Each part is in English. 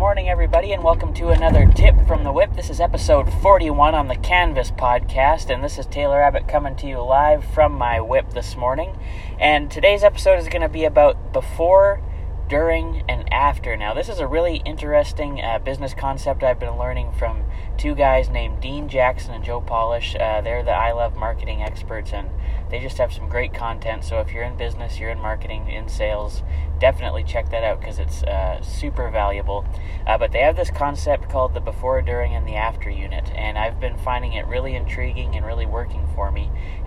morning, everybody, and welcome to another tip from the whip. This is episode 41 on the Canvas podcast, and this is Taylor Abbott coming to you live from my whip this morning. And today's episode is going to be about before, during, and after. Now, this is a really interesting uh, business concept I've been learning from two guys named Dean Jackson and Joe Polish. Uh, they're the I Love Marketing experts, and they just have some great content. So, if you're in business, you're in marketing, in sales, definitely check that out because it's uh, super valuable. Uh, but they have this concept called the before, during, and the after unit, and I've been finding it really intriguing and really working for me.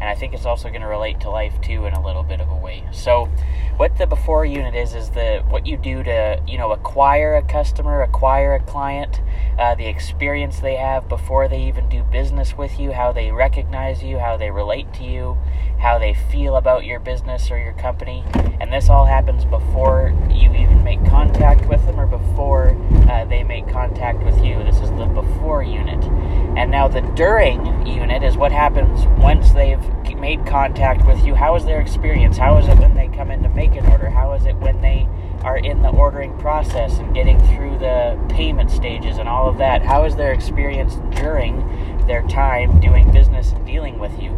And I think it's also going to relate to life too in a little bit of a way. So, what the before unit is is the what you do to you know acquire a customer, acquire a client, uh, the experience they have before they even do business with you, how they recognize you, how they relate to you, how they feel about your business or your company, and this all happens before you even make contact with them or before uh, they make contact with you. This is the before unit, and now the during unit is what happens once they've made contact with you. How is their experience? How is it when they come in to make an order? How is it when they are in the ordering process and getting through the payment stages and all of that, how is their experience during their time doing business and dealing with you?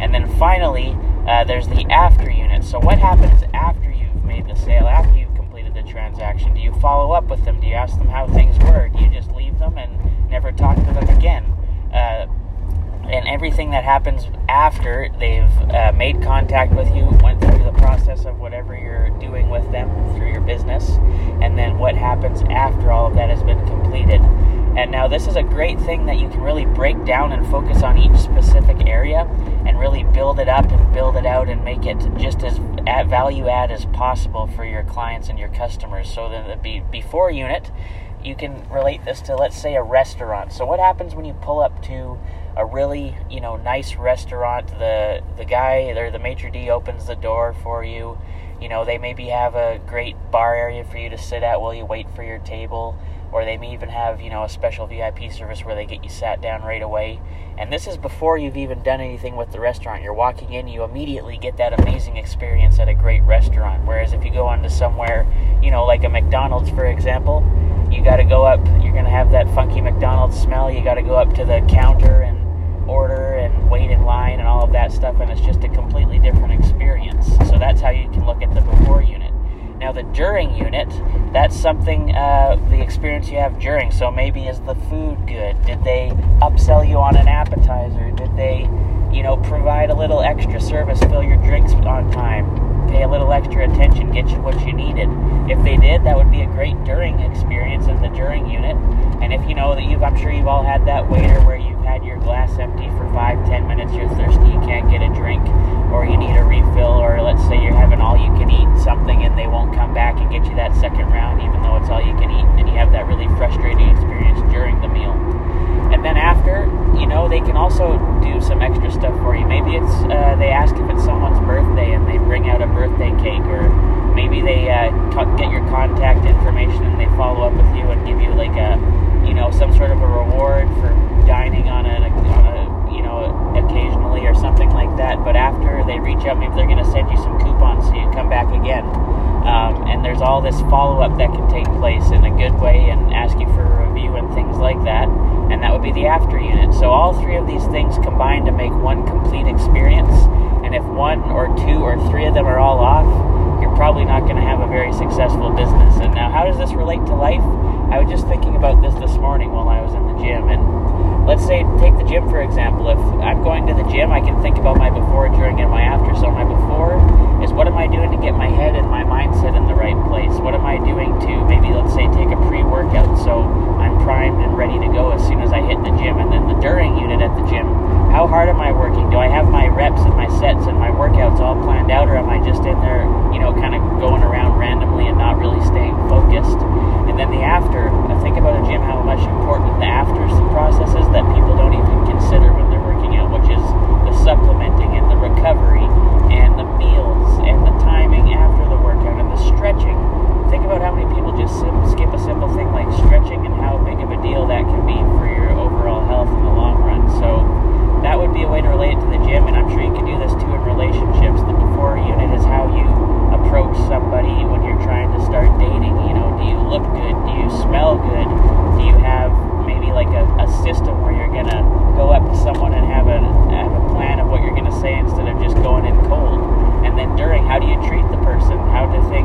And then finally, uh, there's the after unit. So, what happens after you've made the sale, after you've completed the transaction? Do you follow up with them? Do you ask them how things were? Do you just them and never talk to them again? Uh, and everything that happens after they've uh, made contact with you, went through the process of whatever you're doing with them through your business, and then what happens after all of that has been completed. And now, this is a great thing that you can really break down and focus on each specific area and really build it up and build it out and make it just as value add as possible for your clients and your customers. So, that the before unit, you can relate this to, let's say, a restaurant. So, what happens when you pull up to a really you know nice restaurant. The the guy or the maitre d opens the door for you. You know they maybe have a great bar area for you to sit at while you wait for your table, or they may even have you know a special VIP service where they get you sat down right away. And this is before you've even done anything with the restaurant. You're walking in, you immediately get that amazing experience at a great restaurant. Whereas if you go on to somewhere, you know, like a McDonald's for example, you got to go up. You're gonna have that funky McDonald's smell. You got to go up to the counter and order and wait in line and all of that stuff, and it's just a completely different experience. So that's how you can look at the before unit. Now, the during unit, that's something, uh, the experience you have during. So maybe is the food good? Did they upsell you on an appetizer? Did they, you know, provide a little extra service, fill your drinks on time, pay a little extra attention, get you what you needed? If they did, that would be a great during experience in the during unit. And if you know that you've, I'm sure you've all had that waiter where you've had your glass empty for five, ten minutes, you're thirsty, you can't get a drink, or you need a refill, or let's say you're having all you can eat something and they won't come back and get you that second round, even though it's all you can eat, and you have that really frustrating experience during the meal. And then after, you know, they can also do some extra stuff for you. Maybe it's uh, they ask if it's someone's birthday and they bring out a birthday cake, or maybe they uh, get your contact information and they follow up with you and give you like a you know, some sort of a reward for dining on a, on a you know, occasionally or something like that. But after they reach out, maybe they're going to send you some coupons so you come back again. Um, and there's all this follow up that can take place in a good way and ask you for a review and things like that. And that would be the after unit. So all three of these things combine to make one complete experience. And if one or two or three of them are all off, you're probably not going to have a very successful business. And now, how does this relate to life? I was just thinking about this this morning while I was in the gym, and let's say take the gym for example. If I'm going to the gym, I can think about my before, during, and my after. So my before smell good, do you have maybe like a, a system where you're gonna go up to someone and have a have a plan of what you're gonna say instead of just going in cold? And then during, how do you treat the person? How do they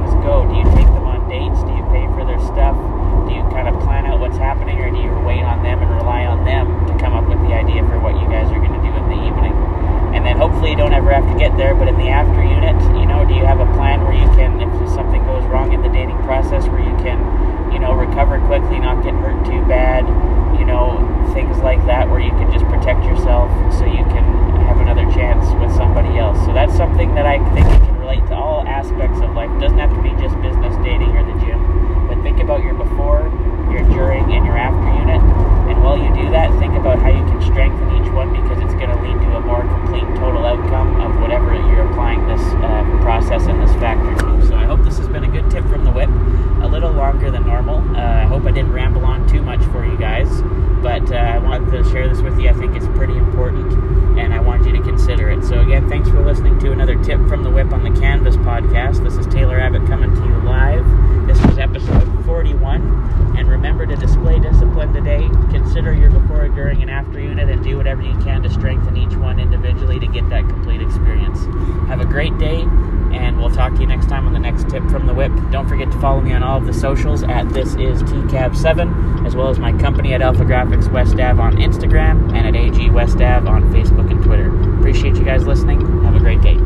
Don't forget to follow me on all of the socials at this is TCAB7, as well as my company at Alpha Graphics West Ave on Instagram and at AG West Ave on Facebook and Twitter. Appreciate you guys listening. Have a great day.